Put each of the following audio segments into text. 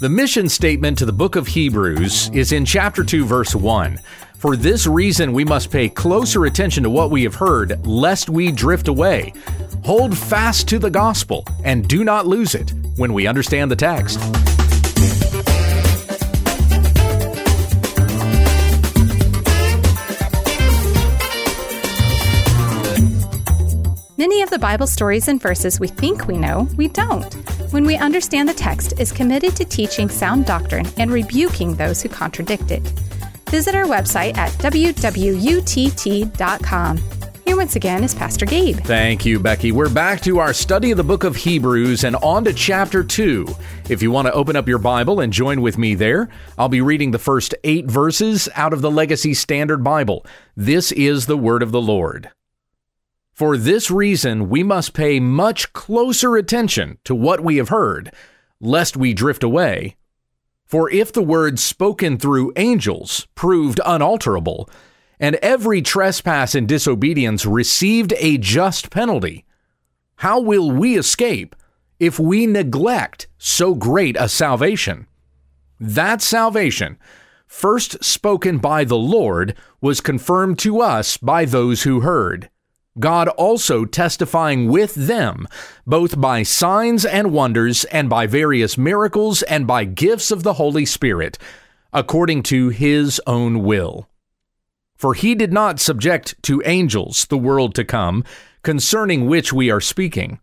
The mission statement to the book of Hebrews is in chapter 2, verse 1. For this reason, we must pay closer attention to what we have heard, lest we drift away. Hold fast to the gospel and do not lose it when we understand the text. Many of the Bible stories and verses we think we know, we don't. When we understand the text is committed to teaching sound doctrine and rebuking those who contradict it. Visit our website at wwutt.com. Here once again is Pastor Gabe. Thank you, Becky. We're back to our study of the book of Hebrews and on to chapter 2. If you want to open up your Bible and join with me there, I'll be reading the first eight verses out of the Legacy Standard Bible. This is the Word of the Lord. For this reason, we must pay much closer attention to what we have heard, lest we drift away. For if the word spoken through angels proved unalterable, and every trespass and disobedience received a just penalty, how will we escape if we neglect so great a salvation? That salvation, first spoken by the Lord, was confirmed to us by those who heard. God also testifying with them, both by signs and wonders, and by various miracles, and by gifts of the Holy Spirit, according to his own will. For he did not subject to angels the world to come, concerning which we are speaking.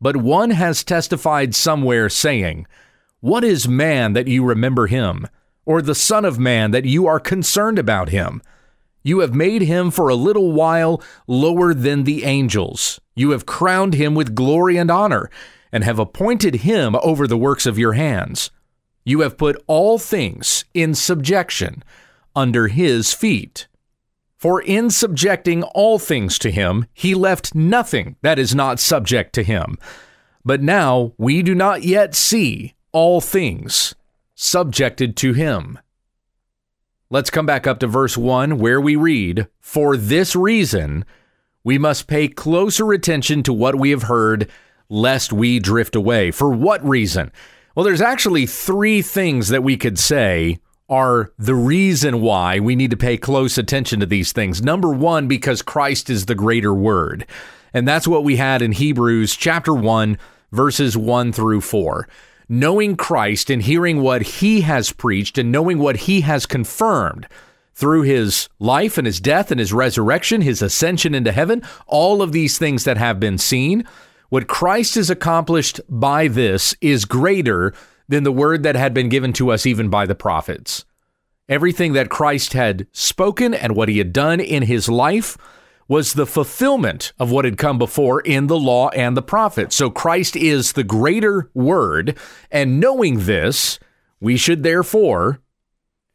But one has testified somewhere, saying, What is man that you remember him, or the Son of Man that you are concerned about him? You have made him for a little while lower than the angels. You have crowned him with glory and honor, and have appointed him over the works of your hands. You have put all things in subjection under his feet. For in subjecting all things to him, he left nothing that is not subject to him. But now we do not yet see all things subjected to him. Let's come back up to verse 1 where we read, For this reason, we must pay closer attention to what we have heard, lest we drift away. For what reason? Well, there's actually three things that we could say are the reason why we need to pay close attention to these things. Number one, because Christ is the greater word. And that's what we had in Hebrews chapter 1, verses 1 through 4 knowing Christ and hearing what he has preached and knowing what he has confirmed through his life and his death and his resurrection, his ascension into heaven, all of these things that have been seen, what Christ has accomplished by this is greater than the word that had been given to us even by the prophets. Everything that Christ had spoken and what he had done in his life was the fulfillment of what had come before in the law and the prophets. So Christ is the greater word, and knowing this, we should therefore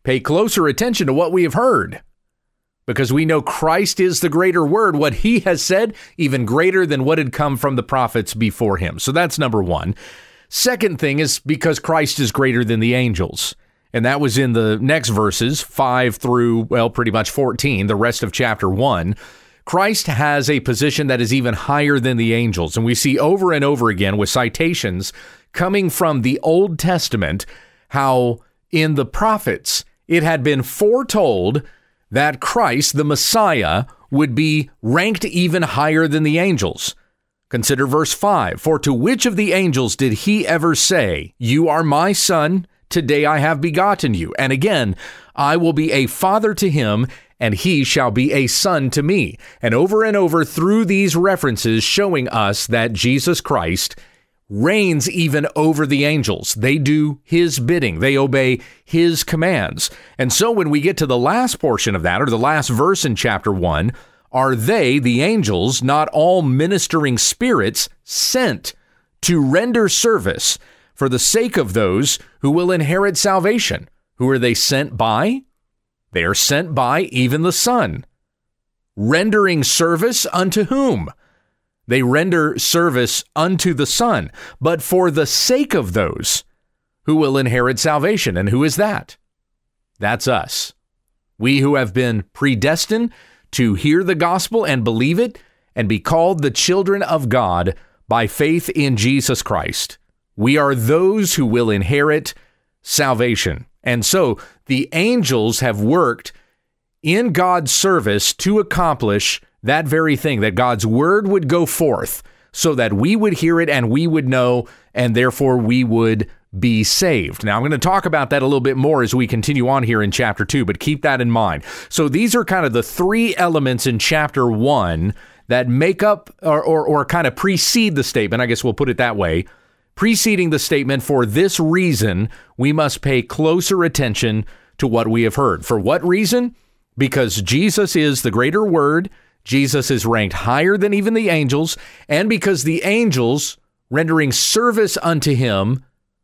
pay closer attention to what we have heard. Because we know Christ is the greater word, what he has said, even greater than what had come from the prophets before him. So that's number one. Second thing is because Christ is greater than the angels. And that was in the next verses, 5 through, well, pretty much 14, the rest of chapter 1. Christ has a position that is even higher than the angels. And we see over and over again with citations coming from the Old Testament how in the prophets it had been foretold that Christ, the Messiah, would be ranked even higher than the angels. Consider verse 5 For to which of the angels did he ever say, You are my son, today I have begotten you? And again, I will be a father to him, and he shall be a son to me. And over and over through these references showing us that Jesus Christ reigns even over the angels. They do his bidding, they obey his commands. And so when we get to the last portion of that, or the last verse in chapter 1, are they, the angels, not all ministering spirits sent to render service for the sake of those who will inherit salvation? Who are they sent by? They are sent by even the Son. Rendering service unto whom? They render service unto the Son, but for the sake of those who will inherit salvation. And who is that? That's us. We who have been predestined to hear the gospel and believe it and be called the children of God by faith in Jesus Christ. We are those who will inherit salvation. And so the angels have worked in God's service to accomplish that very thing, that God's word would go forth so that we would hear it and we would know, and therefore we would be saved. Now, I'm going to talk about that a little bit more as we continue on here in chapter two, but keep that in mind. So, these are kind of the three elements in chapter one that make up or, or, or kind of precede the statement. I guess we'll put it that way. Preceding the statement, for this reason, we must pay closer attention to what we have heard. For what reason? Because Jesus is the greater word, Jesus is ranked higher than even the angels, and because the angels, rendering service unto him,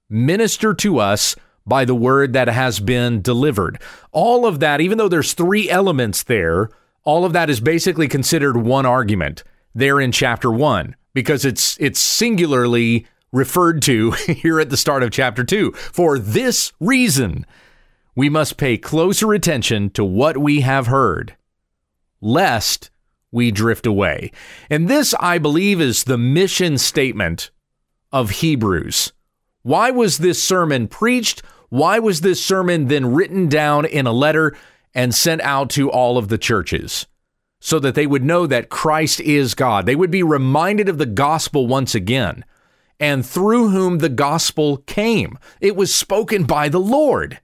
minister to us by the word that has been delivered. All of that, even though there's three elements there, all of that is basically considered one argument there in chapter 1 because it's it's singularly referred to here at the start of chapter 2. For this reason, we must pay closer attention to what we have heard, lest we drift away. And this, I believe, is the mission statement of Hebrews. Why was this sermon preached? Why was this sermon then written down in a letter and sent out to all of the churches? So that they would know that Christ is God. They would be reminded of the gospel once again, and through whom the gospel came. It was spoken by the Lord.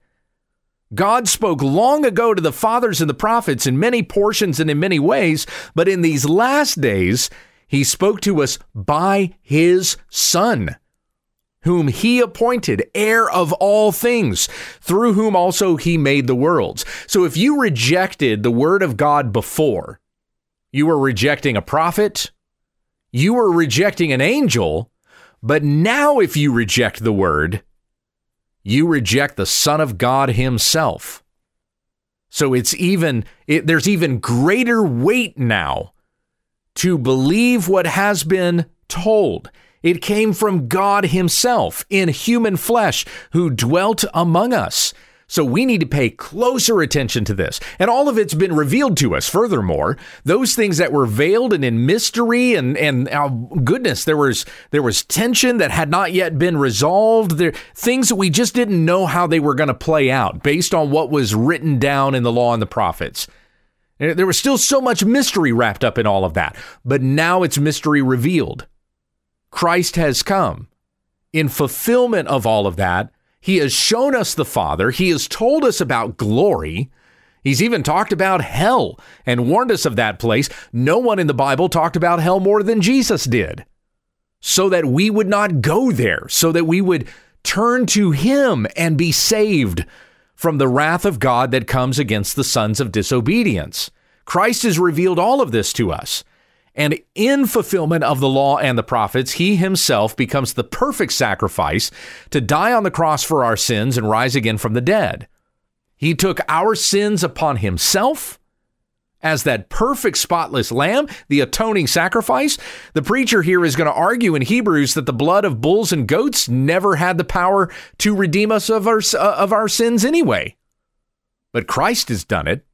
God spoke long ago to the fathers and the prophets in many portions and in many ways, but in these last days, he spoke to us by his Son whom he appointed heir of all things, through whom also he made the worlds. So if you rejected the word of God before, you were rejecting a prophet, you were rejecting an angel, but now if you reject the word, you reject the Son of God himself. So it's even, it, there's even greater weight now to believe what has been told. It came from God Himself in human flesh who dwelt among us. So we need to pay closer attention to this. And all of it's been revealed to us. Furthermore, those things that were veiled and in mystery and and oh, goodness, there was there was tension that had not yet been resolved. There things that we just didn't know how they were going to play out based on what was written down in the law and the prophets. Eh, there was still so much mystery wrapped up in all of that, but now it's mystery revealed. Christ has come. In fulfillment of all of that, he has shown us the Father. He has told us about glory. He's even talked about hell and warned us of that place. No one in the Bible talked about hell more than Jesus did. So that we would not go there, so that we would turn to him and be saved from the wrath of God that comes against the sons of disobedience. Christ has revealed all of this to us. And in fulfillment of the law and the prophets, he himself becomes the perfect sacrifice to die on the cross for our sins and rise again from the dead. He took our sins upon himself as that perfect, spotless lamb, the atoning sacrifice. The preacher here is going to argue in Hebrews that the blood of bulls and goats never had the power to redeem us of our, of our sins anyway. But Christ has done it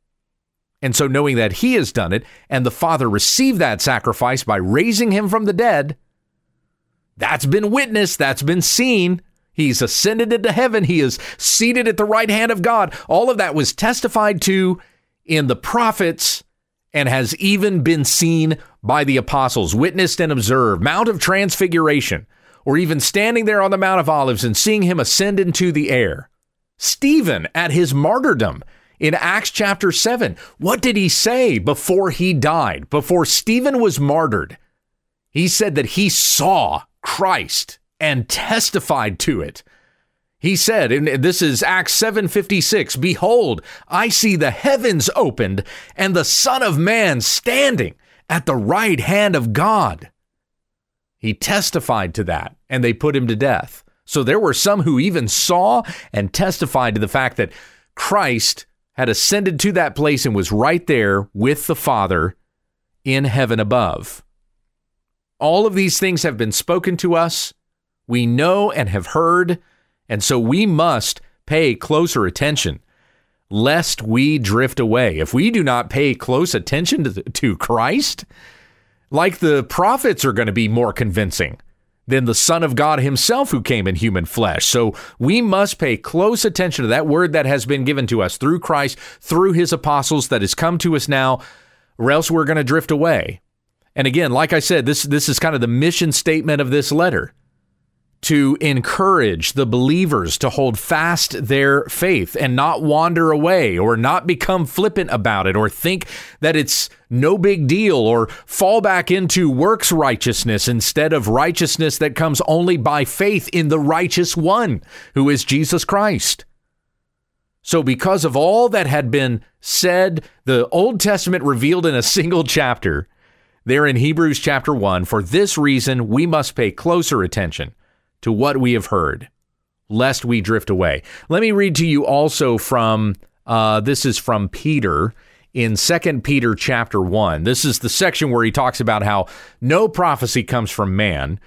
and so, knowing that he has done it and the Father received that sacrifice by raising him from the dead, that's been witnessed, that's been seen. He's ascended into heaven, he is seated at the right hand of God. All of that was testified to in the prophets and has even been seen by the apostles, witnessed and observed. Mount of Transfiguration, or even standing there on the Mount of Olives and seeing him ascend into the air. Stephen at his martyrdom in Acts chapter 7. What did he say before he died, before Stephen was martyred? He said that he saw Christ and testified to it. He said, and this is Acts 7:56, behold, I see the heavens opened and the son of man standing at the right hand of God. He testified to that and they put him to death. So there were some who even saw and testified to the fact that Christ had ascended to that place and was right there with the Father in heaven above. All of these things have been spoken to us. We know and have heard, and so we must pay closer attention lest we drift away. If we do not pay close attention to, to Christ, like the prophets are going to be more convincing. Than the Son of God himself who came in human flesh. So we must pay close attention to that word that has been given to us through Christ, through his apostles, that has come to us now, or else we're going to drift away. And again, like I said, this, this is kind of the mission statement of this letter to encourage the believers to hold fast their faith and not wander away or not become flippant about it or think that it's no big deal or fall back into works righteousness instead of righteousness that comes only by faith in the righteous one who is Jesus Christ. So, because of all that had been said, the Old Testament revealed in a single chapter, there in Hebrews chapter 1, for this reason we must pay closer attention to what we have heard, lest we drift away. Let me read to you also from uh, this is from Peter in 2 Peter chapter 1. This is the section where he talks about how no prophecy comes from man.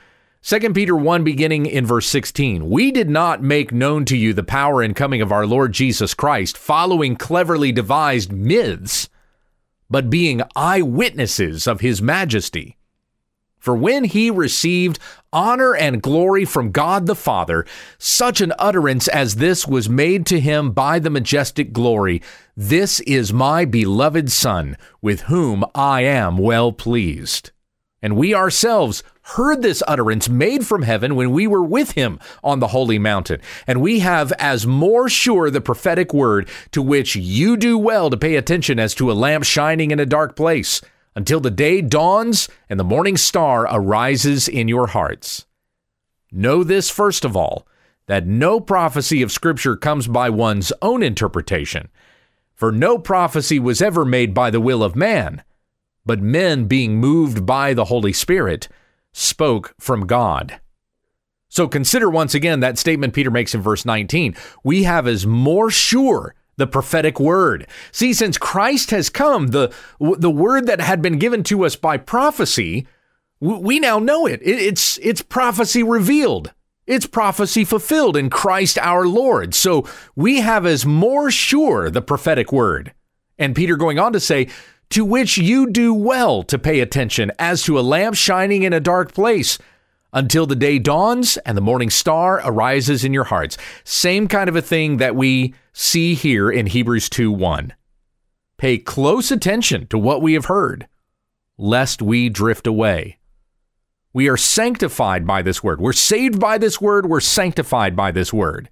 2 Peter 1, beginning in verse 16. We did not make known to you the power and coming of our Lord Jesus Christ, following cleverly devised myths, but being eyewitnesses of his majesty. For when he received honor and glory from God the Father, such an utterance as this was made to him by the majestic glory This is my beloved Son, with whom I am well pleased. And we ourselves heard this utterance made from heaven when we were with him on the holy mountain. And we have as more sure the prophetic word to which you do well to pay attention as to a lamp shining in a dark place until the day dawns and the morning star arises in your hearts. Know this first of all, that no prophecy of Scripture comes by one's own interpretation, for no prophecy was ever made by the will of man, but men being moved by the Holy Spirit spoke from God. So consider once again that statement Peter makes in verse 19. We have as more sure the prophetic word. See, since Christ has come, the the word that had been given to us by prophecy, we now know it. It's it's prophecy revealed. It's prophecy fulfilled in Christ our Lord. So we have as more sure the prophetic word. And Peter going on to say, to which you do well to pay attention as to a lamp shining in a dark place until the day dawns and the morning star arises in your hearts. Same kind of a thing that we see here in Hebrews 2 1. Pay close attention to what we have heard, lest we drift away. We are sanctified by this word. We're saved by this word. We're sanctified by this word.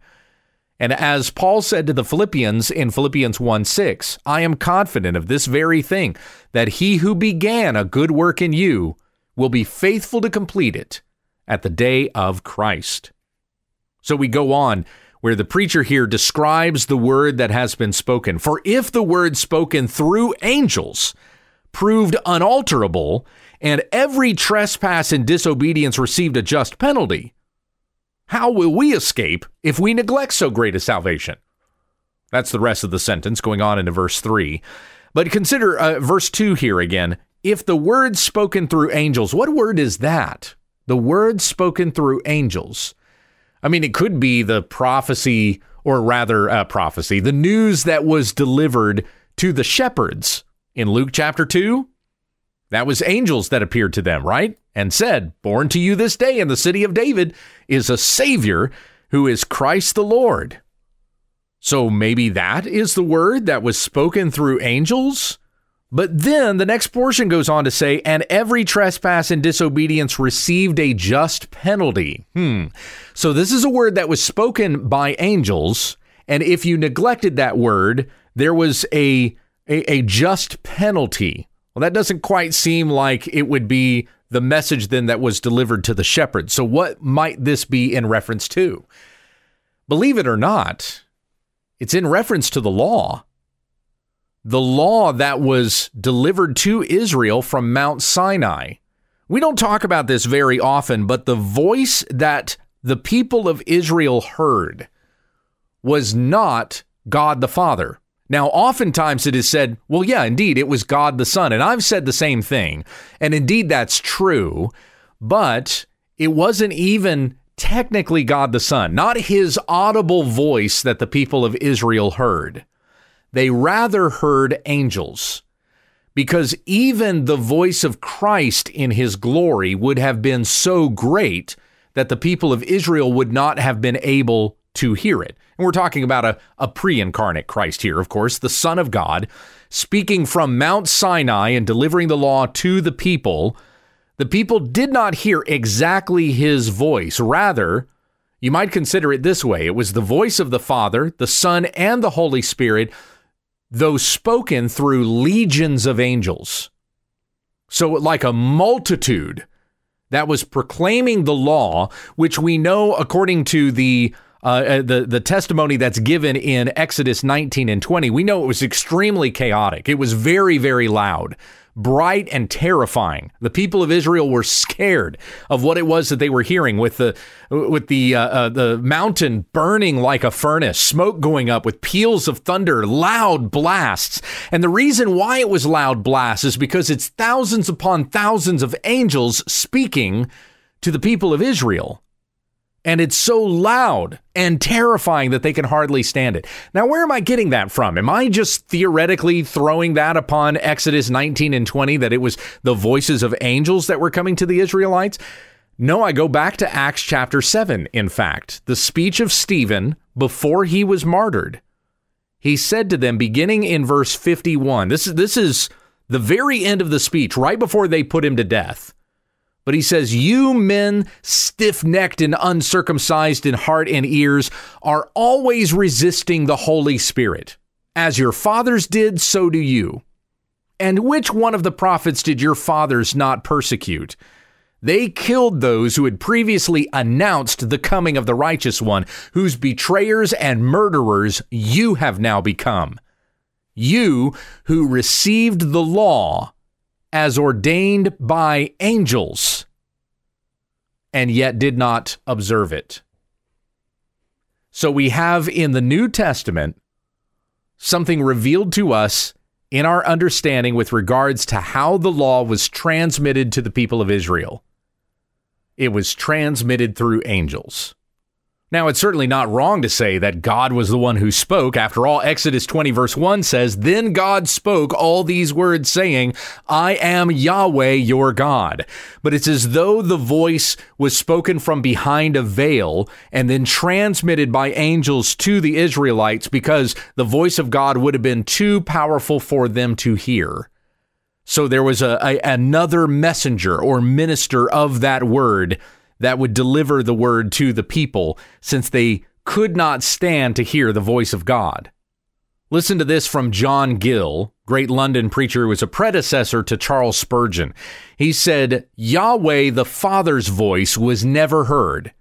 And as Paul said to the Philippians in Philippians 1 6, I am confident of this very thing, that he who began a good work in you will be faithful to complete it at the day of Christ. So we go on where the preacher here describes the word that has been spoken. For if the word spoken through angels proved unalterable, and every trespass and disobedience received a just penalty, how will we escape if we neglect so great a salvation? That's the rest of the sentence going on into verse 3. But consider uh, verse 2 here again. If the word spoken through angels, what word is that? The word spoken through angels. I mean, it could be the prophecy, or rather, uh, prophecy, the news that was delivered to the shepherds in Luke chapter 2. That was angels that appeared to them, right? And said, Born to you this day in the city of David is a Savior who is Christ the Lord. So maybe that is the word that was spoken through angels? But then the next portion goes on to say, and every trespass and disobedience received a just penalty. Hmm. So this is a word that was spoken by angels. And if you neglected that word, there was a, a, a just penalty. Well, that doesn't quite seem like it would be the message then that was delivered to the shepherd. So what might this be in reference to? Believe it or not, it's in reference to the law the law that was delivered to Israel from Mount Sinai. We don't talk about this very often, but the voice that the people of Israel heard was not God the Father. Now, oftentimes it is said, well, yeah, indeed, it was God the Son. And I've said the same thing. And indeed, that's true. But it wasn't even technically God the Son, not his audible voice that the people of Israel heard. They rather heard angels because even the voice of Christ in his glory would have been so great that the people of Israel would not have been able to hear it. And we're talking about a, a pre incarnate Christ here, of course, the Son of God, speaking from Mount Sinai and delivering the law to the people. The people did not hear exactly his voice. Rather, you might consider it this way it was the voice of the Father, the Son, and the Holy Spirit, though spoken through legions of angels. So, like a multitude that was proclaiming the law, which we know according to the uh, uh, the the testimony that's given in Exodus 19 and 20, we know it was extremely chaotic. It was very very loud bright and terrifying. The people of Israel were scared of what it was that they were hearing with the with the uh, uh, the mountain burning like a furnace, smoke going up with peals of thunder, loud blasts. And the reason why it was loud blasts is because it's thousands upon thousands of angels speaking to the people of Israel and it's so loud and terrifying that they can hardly stand it. Now, where am I getting that from? Am I just theoretically throwing that upon Exodus 19 and 20 that it was the voices of angels that were coming to the Israelites? No, I go back to Acts chapter 7, in fact, the speech of Stephen before he was martyred. He said to them, beginning in verse 51, this is, this is the very end of the speech, right before they put him to death. But he says, You men, stiff necked and uncircumcised in heart and ears, are always resisting the Holy Spirit. As your fathers did, so do you. And which one of the prophets did your fathers not persecute? They killed those who had previously announced the coming of the righteous one, whose betrayers and murderers you have now become. You who received the law as ordained by angels and yet did not observe it. So we have in the New Testament something revealed to us in our understanding with regards to how the law was transmitted to the people of Israel. It was transmitted through angels. Now, it's certainly not wrong to say that God was the one who spoke. After all, Exodus 20, verse 1 says, Then God spoke all these words, saying, I am Yahweh your God. But it's as though the voice was spoken from behind a veil and then transmitted by angels to the Israelites because the voice of God would have been too powerful for them to hear. So there was a, a another messenger or minister of that word that would deliver the word to the people, since they could not stand to hear the voice of God. Listen to this from John Gill, great London preacher who was a predecessor to Charles Spurgeon. He said, Yahweh the Father's voice was never heard.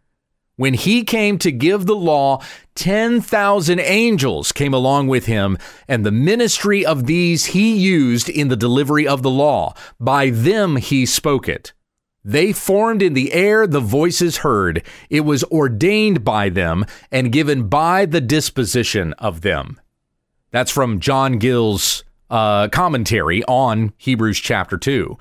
When he came to give the law, 10,000 angels came along with him, and the ministry of these he used in the delivery of the law. By them he spoke it. They formed in the air, the voices heard. It was ordained by them and given by the disposition of them. That's from John Gill's uh, commentary on Hebrews chapter 2.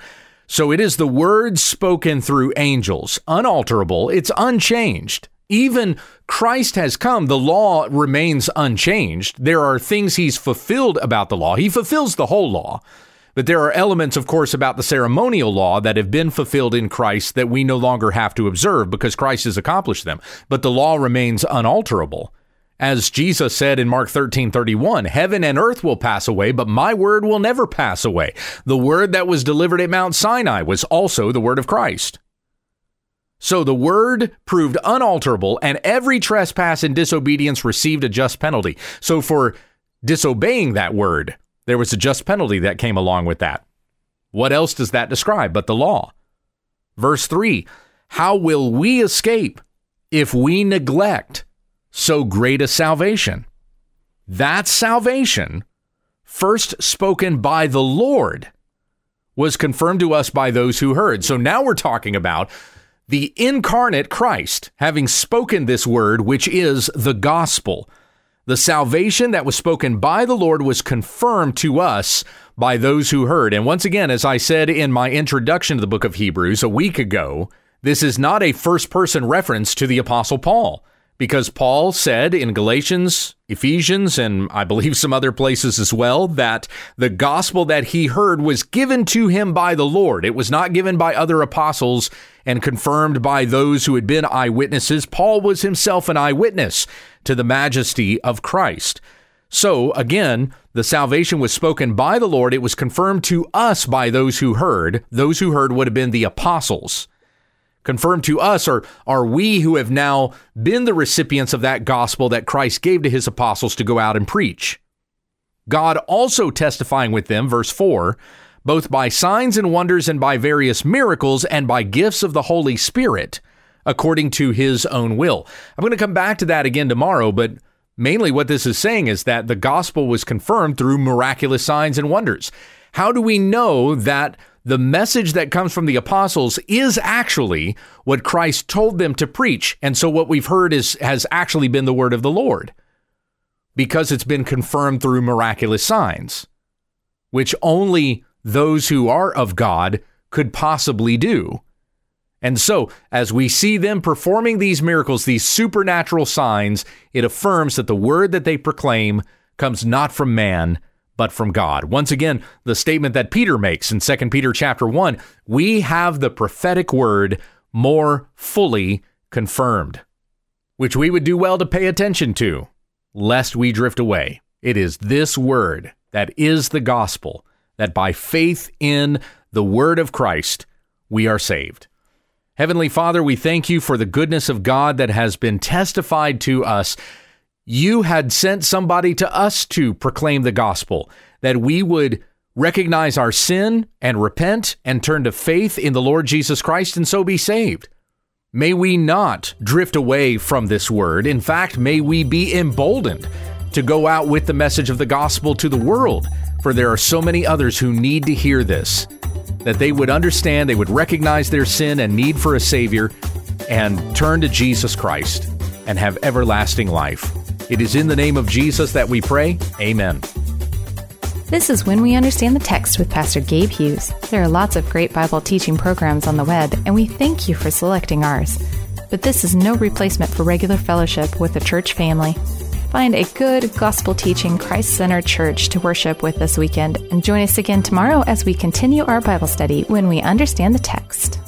So it is the word spoken through angels, unalterable, it's unchanged. Even Christ has come, the law remains unchanged. There are things he's fulfilled about the law. He fulfills the whole law. But there are elements, of course, about the ceremonial law that have been fulfilled in Christ that we no longer have to observe because Christ has accomplished them. But the law remains unalterable. As Jesus said in Mark 13 31, heaven and earth will pass away, but my word will never pass away. The word that was delivered at Mount Sinai was also the word of Christ. So the word proved unalterable, and every trespass and disobedience received a just penalty. So for disobeying that word, there was a just penalty that came along with that. What else does that describe but the law? Verse 3 How will we escape if we neglect so great a salvation? That salvation, first spoken by the Lord, was confirmed to us by those who heard. So now we're talking about the incarnate Christ having spoken this word, which is the gospel. The salvation that was spoken by the Lord was confirmed to us by those who heard. And once again, as I said in my introduction to the book of Hebrews a week ago, this is not a first person reference to the Apostle Paul. Because Paul said in Galatians, Ephesians, and I believe some other places as well, that the gospel that he heard was given to him by the Lord. It was not given by other apostles and confirmed by those who had been eyewitnesses. Paul was himself an eyewitness to the majesty of Christ. So, again, the salvation was spoken by the Lord. It was confirmed to us by those who heard. Those who heard would have been the apostles confirmed to us are, are we who have now been the recipients of that gospel that Christ gave to his apostles to go out and preach. God also testifying with them, verse 4, both by signs and wonders and by various miracles and by gifts of the Holy Spirit, according to his own will. I'm going to come back to that again tomorrow, but mainly what this is saying is that the gospel was confirmed through miraculous signs and wonders. How do we know that the message that comes from the apostles is actually what Christ told them to preach. And so what we've heard is has actually been the word of the Lord because it's been confirmed through miraculous signs, which only those who are of God could possibly do. And so, as we see them performing these miracles, these supernatural signs, it affirms that the word that they proclaim comes not from man, but from God. Once again, the statement that Peter makes in 2 Peter chapter 1, we have the prophetic word more fully confirmed, which we would do well to pay attention to, lest we drift away. It is this word that is the gospel, that by faith in the word of Christ, we are saved. Heavenly Father, we thank you for the goodness of God that has been testified to us you had sent somebody to us to proclaim the gospel, that we would recognize our sin and repent and turn to faith in the Lord Jesus Christ and so be saved. May we not drift away from this word. In fact, may we be emboldened to go out with the message of the gospel to the world, for there are so many others who need to hear this, that they would understand, they would recognize their sin and need for a Savior, and turn to Jesus Christ and have everlasting life. It is in the name of Jesus that we pray. Amen. This is When We Understand the Text with Pastor Gabe Hughes. There are lots of great Bible teaching programs on the web, and we thank you for selecting ours. But this is no replacement for regular fellowship with the church family. Find a good gospel teaching, Christ centered church to worship with this weekend, and join us again tomorrow as we continue our Bible study when we understand the text.